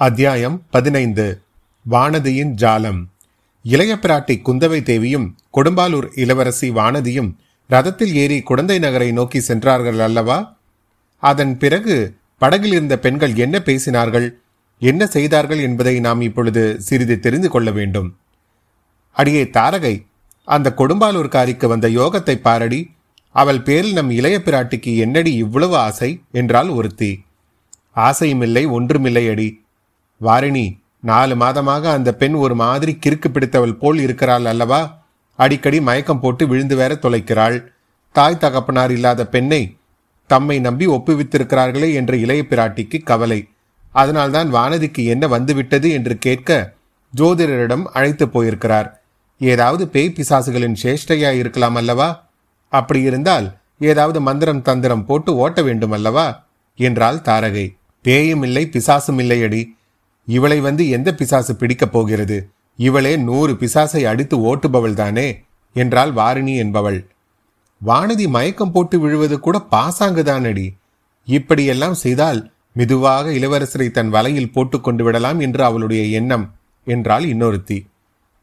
அத்தியாயம் பதினைந்து. வானதியின் ஜாலம். இளைய பிராட்டி குந்தவை தேவியும் கொடும்பாலூர் இளவரசி வானதியும் ரதத்தில் ஏறி குடந்தை நகரை நோக்கி சென்றார்கள் அல்லவா? அதன் பிறகு படகில் இருந்த பெண்கள் என்ன பேசினார்கள்? என்ன செய்தார்கள் என்பதை நாம் இப்பொழுது சிறிது தெரிந்து கொள்ள வேண்டும். அடியே தாரகை அந்த கொடும்பாலூர்காரிக்கு வந்த யோகத்தை பாரடி அவள் பேரில் நம் இளைய பிராட்டிக்கு என்னடி இவ்வளவு ஆசை? என்றால் ஒருத்தி. ஆசையுமில்லை ஒன்றுமில்லை அடி. வாரிணி நாலு மாதமாக அந்த பெண் ஒரு மாதிரி கிறுக்கு பிடித்தவள் போல் இருக்கிறாள் அல்லவா? அடிக்கடி மயக்கம் போட்டு விழுந்து வேற தொலைக்கிறாள். தாய் தகப்பனார் இல்லாத பெண்ணை தம்மை நம்பி ஒப்புவித்திருக்கிறார்களே என்ற இளைய பிராட்டிக்கு கவலை. அதனால்தான் வானதிக்கு என்ன வந்துவிட்டது என்று கேட்க ஜோதிடரிடம் அழைத்து போயிருக்கிறார். ஏதாவது பேய் பிசாசுகளின் சேஷ்டையா இருக்கலாம் அல்லவா? அப்படி இருந்தால் ஏதாவது மந்திரம் தந்திரம் போட்டு ஓட்ட வேண்டும் அல்லவா? என்றாள் தாரகை. பேயும் இல்லை பிசாசும் இல்லையடி. இவளை வந்து எந்த பிசாசு பிடிக்கப் போகிறது? இவளே நூறு பிசாசை அடித்து ஓட்டுபவள் தானே? என்றாள் வாரிணி என்பவள். வானதி மயக்கம் போட்டு விழுவது கூட பாசாங்குதானடி இப்படியெல்லாம் செய்தால் மெதுவாக இளவரசரை தன் வலையில் போட்டு கொண்டு விடலாம் என்று அவளுடைய எண்ணம் என்றாள் இன்னொருத்தி.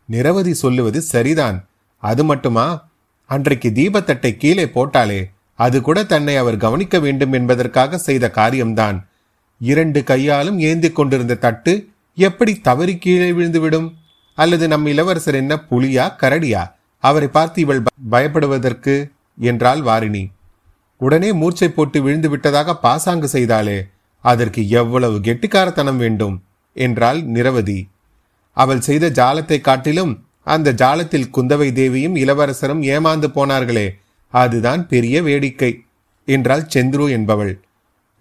நிரவதி சொல்லுவது சரிதான். அது மட்டுமா? அன்றைக்கு தீபத்தட்டை கீழே போட்டாலே அது கூட தன்னை அவர் கவனிக்க வேண்டும் என்பதற்காக செய்த காரியம்தான். இரண்டு கையாலும் ஏந்தி கொண்டிருந்த தட்டு எப்படி தவறி கீழே விழுந்துவிடும்? அல்லது நம் இளவரசர் என்ன புலியா கரடியா? அவரை பார்த்து இவள் பயப்படுவதற்கு என்றாள் வாரிணி. உடனே மூர்ச்சை போட்டு விழுந்து விட்டதாக பாசாங்கு செய்தாளே அதற்கு எவ்வளவு கெட்டிக்காரத்தனம் வேண்டும்? என்றாள் நிரவதி. அவள் செய்த ஜாலத்தை காட்டிலும் அந்த ஜாலத்தில் குந்தவை தேவியும் இளவரசரும் ஏமாந்து போனார்களே அதுதான் பெரிய வேடிக்கை என்றாள் செந்துரு என்பவள்.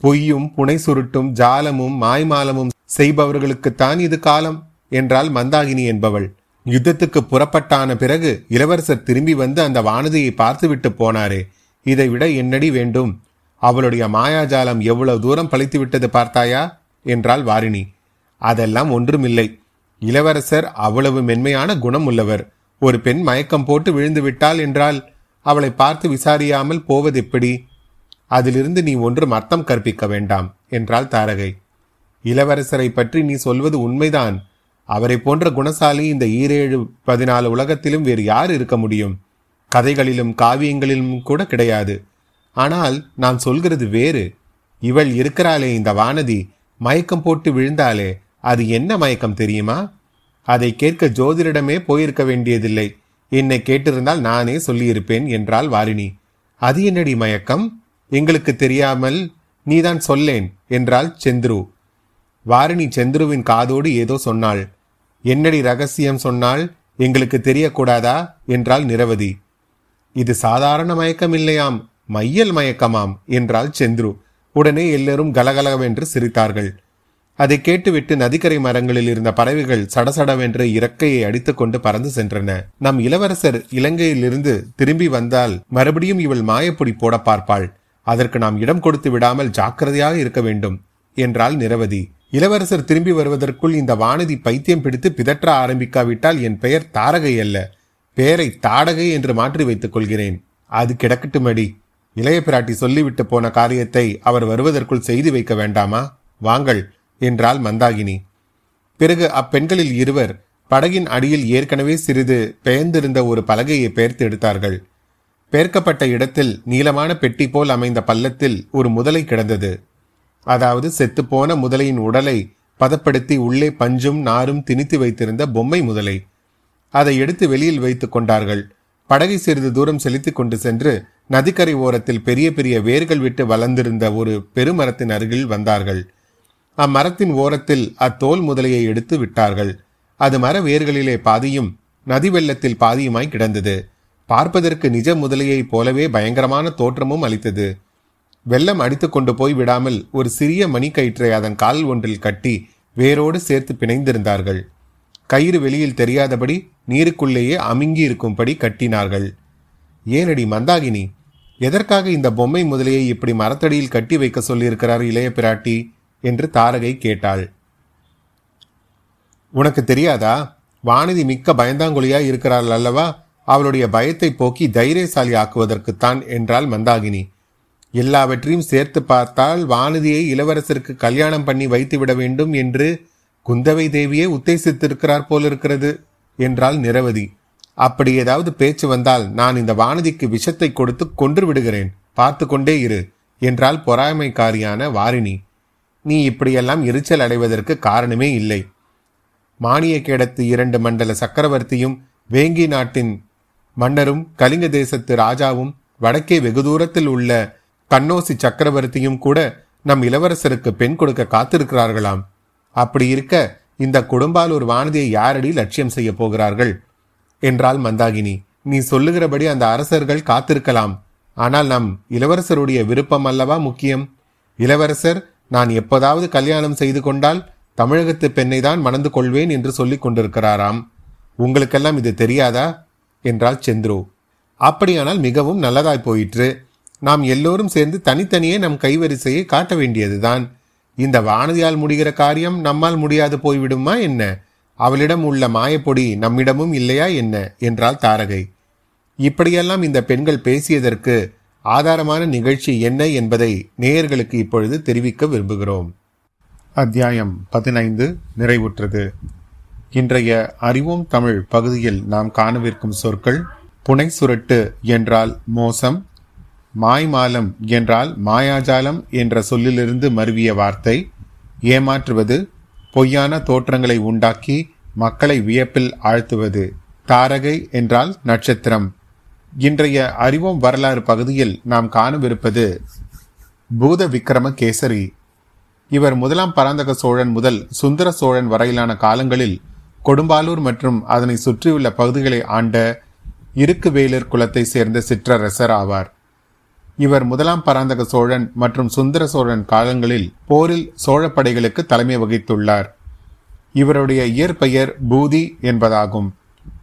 பொய்யும் புனை சுருட்டும் ஜாலமும் மாய்மாலமும் செய்பவர்களுக்குத்தான் இது காலம் என்றாள் மந்தாகினி என்பவள். யுத்தத்துக்கு புறப்பட்டான பிறகு இளவரசர் திரும்பி வந்து அந்த வானதியை பார்த்துவிட்டு போனாரே. இதை விட என்னடி வேண்டும்? அவளுடைய மாயாஜாலம் எவ்வளவு தூரம் பழித்து விட்டது பார்த்தாயா? என்றாள் வாரிணி. அதெல்லாம் ஒன்றுமில்லை. இளவரசர் அவ்வளவு மென்மையான குணம் உள்ளவர். ஒரு பெண் மயக்கம் போட்டு விழுந்து விட்டாள் என்றால் அவளை பார்த்து விசாரியாமல் போவது எப்படி அதிலிருந்து நீ ஒன்றும் அர்த்தம் கற்பிக்க வேண்டாம் என்றாள் தாரகை. இளவரசரை பற்றி நீ சொல்வது உண்மைதான். அவரை போன்ற குணசாலி இந்த ஈரேழு பதினாலு உலகத்திலும் வேறு யார் இருக்க முடியும்? கதைகளிலும் காவியங்களிலும் கூட கிடையாது. ஆனால் நான் சொல்கிறது வேறு. இவள் இருக்கிறாளே இந்த வானதி மயக்கம் போட்டு விழுந்தாலே அது என்ன மயக்கம் தெரியுமா? அதை கேட்க ஜோதிடமே போயிருக்க வேண்டியதில்லை. என்னை கேட்டிருந்தால் நானே சொல்லியிருப்பேன் என்றாள் வாரிணி. அது என்னடி மயக்கம்? எங்களுக்கு தெரியாமல் நீதான் சொல்லேன் என்றாள் செந்துரு. வாரிணி செந்துருவின் காதோடு ஏதோ சொன்னாள். என்னடி ரகசியம் சொன்னால் எங்களுக்கு தெரியக்கூடாதா என்றாள் நிரவதி. இது சாதாரண மயக்கம் இல்லையாம் மையல் மயக்கமாம் என்றாள் செந்துரு. உடனே எல்லோரும் கலகலவென்று சிரித்தார்கள். அதை கேட்டுவிட்டு நதிக்கரை மரங்களில் இருந்த பறவைகள் சடசடவென்று இறக்கையை அடித்துக்கொண்டு பறந்து சென்றன. நம் இளவரசர் இலங்கையிலிருந்து திரும்பி வந்தால் மறுபடியும் இவள் மாயப்பொடி போட பார்ப்பாள். அதற்கு நாம் இடம் கொடுத்து விடாமல் ஜாக்கிரதையாக இருக்க வேண்டும் என்றாள் நிரவதி. இளவரசர் திரும்பி வருவதற்குள் இந்த வானதி பைத்தியம் பிடித்து பிதற்ற ஆரம்பிக்காவிட்டால் என் பெயர் தாரகை அல்ல. பெயரை தாடகை என்று மாற்றி வைத்துக் கொள்கிறேன். அது கிடக்கட்டுமடி. இளைய பிராட்டி சொல்லிவிட்டு போன காரியத்தை அவர் வருவதற்குள் செய்து வைக்க வேண்டாமா? வாங்கள் என்றாள் மந்தாகினி. பிறகு அப்பெண்களில் இருவர் படகின் அடியில் ஏற்கனவே சிறிது பெயர்ந்திருந்த ஒரு பலகையை பெயர்த்து எடுத்தார்கள். பேர்க்கப்பட்ட இடத்தில் நீளமான பெட்டி போல் அமைந்த பள்ளத்தில் ஒரு முதலை கிடந்தது. அதாவது செத்துப்போன முதலையின் உடலை பதப்படுத்தி உள்ளே பஞ்சும் நாரும் திணித்து வைத்திருந்த பொம்மை முதலை. அதை எடுத்து வெளியில் வைத்துக் கொண்டார்கள். படகை சிறிது தூரம் செலுத்திக் கொண்டு சென்று நதிக்கரை ஓரத்தில் பெரிய பெரிய வேர்கள் விட்டு வளர்ந்திருந்த ஒரு பெருமரத்தின் அருகில் வந்தார்கள். அம்மரத்தின் ஓரத்தில் அத்தோல் முதலையை எடுத்து விட்டார்கள். அது மர வேர்களிலே பாதியும் நதி வெள்ளத்தில் பாதியுமாய் கிடந்தது. பார்ப்பதற்கு நிஜ முதலையைப் போலவே பயங்கரமான தோற்றமும் அளித்தது. வெள்ளம் அடித்து கொண்டு போய் விடாமல் ஒரு சிறிய மணிக்கயிற்றை அதன் கால் ஒன்றில் கட்டி வேரோடு சேர்த்து பிணைந்திருந்தார்கள். கயிறு வெளியில் தெரியாதபடி நீருக்குள்ளேயே அமுங்கி இருக்கும்படி கட்டினார்கள். ஏனடி மந்தாகினி எதற்காக இந்த பொம்மை முதலையை இப்படி மரத்தடியில் கட்டி வைக்க சொல்லியிருக்கிறார் இளைய பிராட்டி? என்று தாரகை கேட்டாள். உனக்கு தெரியாதா? வானதி மிக்க பயந்தாங்குழியா இருக்கிறாள் அல்லவா? அவளுடைய பயத்தை போக்கி தைரியசாலி ஆக்குவதற்குத்தான் என்றாள் மந்தாகினி. எல்லாவற்றையும் சேர்த்து பார்த்தால் வானதியை இளவரசருக்கு கல்யாணம் பண்ணி வைத்து விட வேண்டும் என்று குந்தவை தேவியே உத்தேசித்திருக்கிறார் போலிருக்கிறது என்றால் நிரவதி. அப்படி ஏதாவது பேச்சு வந்தால் நான் இந்த வானதிக்கு விஷத்தை கொடுத்து கொன்று விடுகிறேன். பார்த்து கொண்டே இரு என்றால் பொறாமைக்காரியான வாரிணி. நீ இப்படியெல்லாம் எரிச்சல் அடைவதற்கு காரணமே இல்லை. மானிய கேடத்து இரண்டு மண்டல சக்கரவர்த்தியும் வேங்கி நாட்டின் மன்னரும் கலிங்க தேசத்து ராஜாவும் வடக்கே வெகு தூரத்தில் உள்ள கண்ணோசி சக்கரவர்த்தியும் கூட நம் இளவரசருக்கு பெண் கொடுக்க காத்திருக்கிறார்களாம். அப்படி இருக்க இந்த குடும்பாலூர் வானதியை யாரடி லட்சியம் செய்ய போகிறார்கள்? என்றாள் மந்தாகினி. நீ சொல்லுகிறபடி அந்த அரசர்கள் காத்திருக்கலாம். ஆனால் நம் இளவரசருடைய விருப்பம் அல்லவா முக்கியம்? இளவரசர் நான் எப்போதாவது கல்யாணம் செய்து கொண்டால் தமிழகத்து பெண்ணை தான் மணந்து கொள்வேன் என்று சொல்லிக் கொண்டிருக்கிறாராம். உங்களுக்கெல்லாம் இது தெரியாதா? என்றாள் செந்துரு. அப்படியானால் மிகவும் நல்லதாய் போயிற்று. நாம் எல்லோரும் சேர்ந்து தனித்தனியே நம் கைவரிசையை காட்ட வேண்டியதுதான். இந்த வானதியால் முடிகிற காரியம் நம்மால் முடியாது போய்விடுமா என்ன? அவளிடம் உள்ள மாயப்பொடி நம்மிடமும் இல்லையா என்ன? என்றாள் தாரகை. இப்படியெல்லாம் இந்த பெண்கள் பேசியதற்கு ஆதாரமான நிகழ்ச்சி என்ன என்பதை நேயர்களுக்கு இப்பொழுது தெரிவிக்க விரும்புகிறோம். அத்தியாயம் பதினைந்து நிறைவுற்றது. இன்றைய அறிவோம் தமிழ் பகுதியில் நாம் காணவிருக்கும் சொற்கள் புனை சுரட்டு என்றால் மோசம் மாய்மாலம் என்றால் மாயாஜாலம் என்ற சொல்லிலிருந்து மருவிய வார்த்தை. ஏமாற்றுவது பொய்யான தோற்றங்களை உண்டாக்கி மக்களை வியப்பில் ஆழ்த்துவது. தாரகை என்றால் நட்சத்திரம். இன்றைய அறிவோம் வரலாறு பகுதியில் நாம் காணவிருப்பது பூத விக்ரம கேசரி இவர் முதலாம் பராந்தக சோழன் முதல் சுந்தர சோழன் வரையிலான காலங்களில் கொடும்பாலூர் மற்றும் அதனை சுற்றியுள்ள பகுதிகளை ஆண்ட இருக்குவேலர் குலத்தை சேர்ந்த சிற்றரசர் ஆவார். இவர் முதலாம் பராந்தக சோழன் மற்றும் சுந்தர சோழன் காலங்களில் போரில் சோழ படைகளுக்கு தலைமை வகித்துள்ளார். இவருடைய இயற்பெயர் பூதி என்பதாகும்.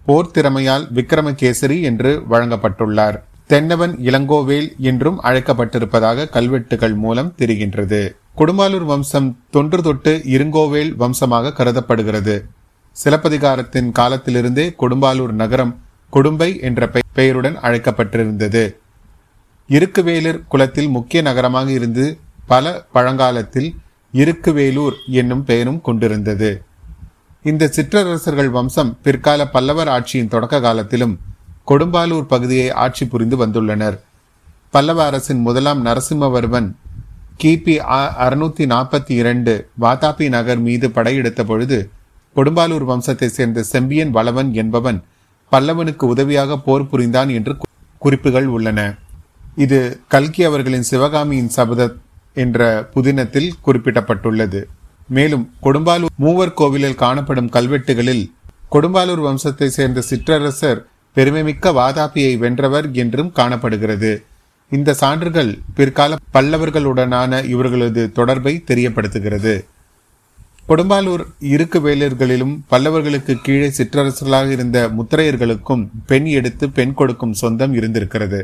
போர் திறமையால் விக்ரமகேசரி என்று வழங்கப்பட்டுள்ளார். தென்னவன் இளங்கோவேல் என்றும் அழைக்கப்பட்டிருப்பதாக கல்வெட்டுகள் மூலம் தெரிகின்றது. கொடும்பாலூர் வம்சம் தொன்று தொட்டு இருங்கோவேல் வம்சமாக கருதப்படுகிறது. சிலப்பதிகாரத்தின் காலத்திலிருந்தே கொடும்பாலூர் நகரம் கொடும்பை என்ற பெயருடன் அழைக்கப்பட்டிருந்தது. இருக்குவேலூர் குலத்தில் முக்கிய நகரமாக இருந்து பல பழங்காலத்தில் இருக்குவேலூர் என்னும் பெயரும் கொண்டிருந்தது. இந்த சிற்றரசர்கள் வம்சம் பிற்கால பல்லவர் ஆட்சியின் தொடக்க காலத்திலும் கொடும்பாலூர் பகுதியை ஆட்சி புரிந்து வந்துள்ளனர். பல்லவ அரசின் முதலாம் நரசிம்மவர்மன் கிபி அறுநூத்தி நாற்பத்தி இரண்டு வாதாபி நகர் மீது படையெடுத்த பொழுது கொடும்பாலூர் வம்சத்தை சேர்ந்த செம்பியன் வளவன் என்பவன் பல்லவனுக்கு உதவியாக போர் புரிந்தான் என்று குறிப்புகள் உள்ளன. இது கல்கி அவர்களின் சிவகாமியின் சபத என்ற புதினத்தில் குறிப்பிடப்பட்டுள்ளது. மேலும் கொடும்பாலூர் மூவர் கோவிலில் காணப்படும் கல்வெட்டுகளில் கொடும்பாலூர் வம்சத்தை சேர்ந்த சிற்றரசர் பெருமைமிக்க வாதாபியை வென்றவர் என்றும் காணப்படுகிறது. இந்த சான்றுகள் பிற்கால பல்லவர்களுடனான இவர்களது தொடர்பை தெரியப்படுத்துகிறது. கொடும்பாலூர் இருக்கு வேலர்களிலும் பல்லவர்களுக்கு கீழே சிற்றரசர்களாக இருந்த முத்திரையர்களுக்கும் பெண் எடுத்து பெண் கொடுக்கும் சொந்தம் இருந்திருக்கிறது.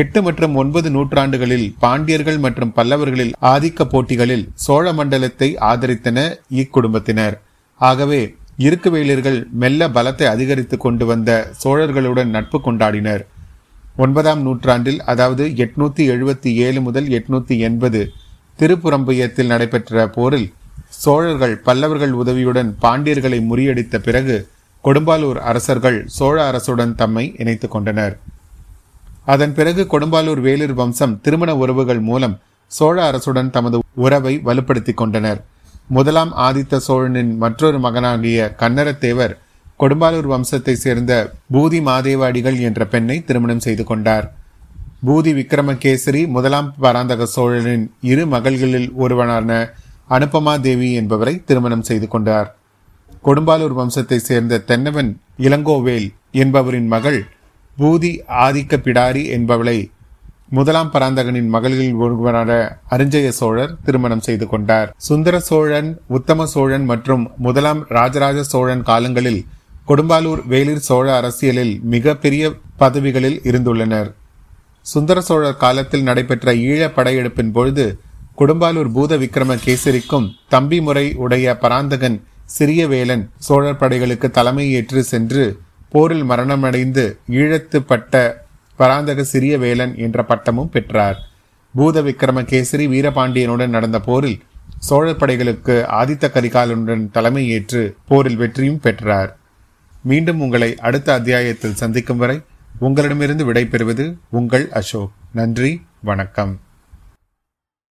எட்டு மற்றும் ஒன்பது நூற்றாண்டுகளில் பாண்டியர்கள் மற்றும் பல்லவர்களில் ஆதிக்க போட்டிகளில் சோழ மண்டலத்தை ஆதரித்தன இக்குடும்பத்தினர். ஆகவே இருக்கு வேலர்கள் மெல்ல பலத்தை அதிகரித்து கொண்டு வந்த சோழர்களுடன் நட்பு கொண்டாடினர். ஒன்பதாம் நூற்றாண்டில் அதாவது எட்நூத்தி எழுபத்தி ஏழு முதல் எட்நூத்தி எண்பது திருப்புறம்பயத்தில் நடைபெற்ற போரில் சோழர்கள் பல்லவர்கள் உதவியுடன் பாண்டியர்களை முறியடித்த பிறகு கொடும்பாலூர் அரசர்கள் சோழ அரசுடன் தம்மை இணைத்துக் கொண்டனர். அதன் பிறகு கொடும்பாலூர் வேலூர் வம்சம் திருமண உறவுகள் மூலம் சோழ அரசுடன் தமது உறவை வலுப்படுத்திக் கொண்டனர். முதலாம் ஆதித்த சோழனின் மற்றொரு மகனாகிய கன்னரத்தேவர் கொடும்பாலூர் வம்சத்தை சேர்ந்த பூதி மாதேவாடிகள் என்ற பெண்ணை திருமணம் செய்து கொண்டார். பூதி விக்ரமகேசரி முதலாம் பராந்தக சோழனின் இரு மகள்களில் ஒருவனான அனுபமா தேவி என்பவரை திருமணம் செய்து கொண்டார். கொடும்பாலூர் வம்சத்தை சேர்ந்த தென்னவன் இளங்கோவேல் என்பவரின் மகள் பூதி ஆதிக்க பிடாரி என்பவளை முதலாம் பராந்தகனின் மகள்களில் ஒருவரான அரிஞ்சய சோழர் திருமணம் செய்து கொண்டார். சுந்தர சோழன் உத்தம சோழன் மற்றும் முதலாம் ராஜராஜ சோழன் காலங்களில் கொடும்பாலூர் வேலிர் சோழ அரசியலில் மிக பெரிய பதவிகளில் இருந்துள்ளனர். சுந்தர சோழர் காலத்தில் நடைபெற்ற ஈழ படையெடுப்பின் பொழுது கொடும்பாலூர் பூத விக்ரம கேசரிக்கும் தம்பி முறை உடைய பராந்தகன் சிறிய வேலன் சோழர் படைகளுக்கு தலைமை ஏற்று சென்று போரில் மரணமடைந்து ஈழத்து பட்ட பராந்தக சிறிய வேலன் என்ற பட்டமும் பெற்றார். பூத விக்ரம கேசரி வீரபாண்டியனுடன் நடந்த போரில் சோழர் படைகளுக்கு ஆதித்த கரிகாலனுடன் தலைமை ஏற்று போரில் வெற்றியும் பெற்றார். மீண்டும் உங்களை அடுத்த அத்தியாயத்தில் சந்திக்கும் வரை உங்களிடமிருந்து விடைபெறுவது உங்கள் அசோக். நன்றி வணக்கம்.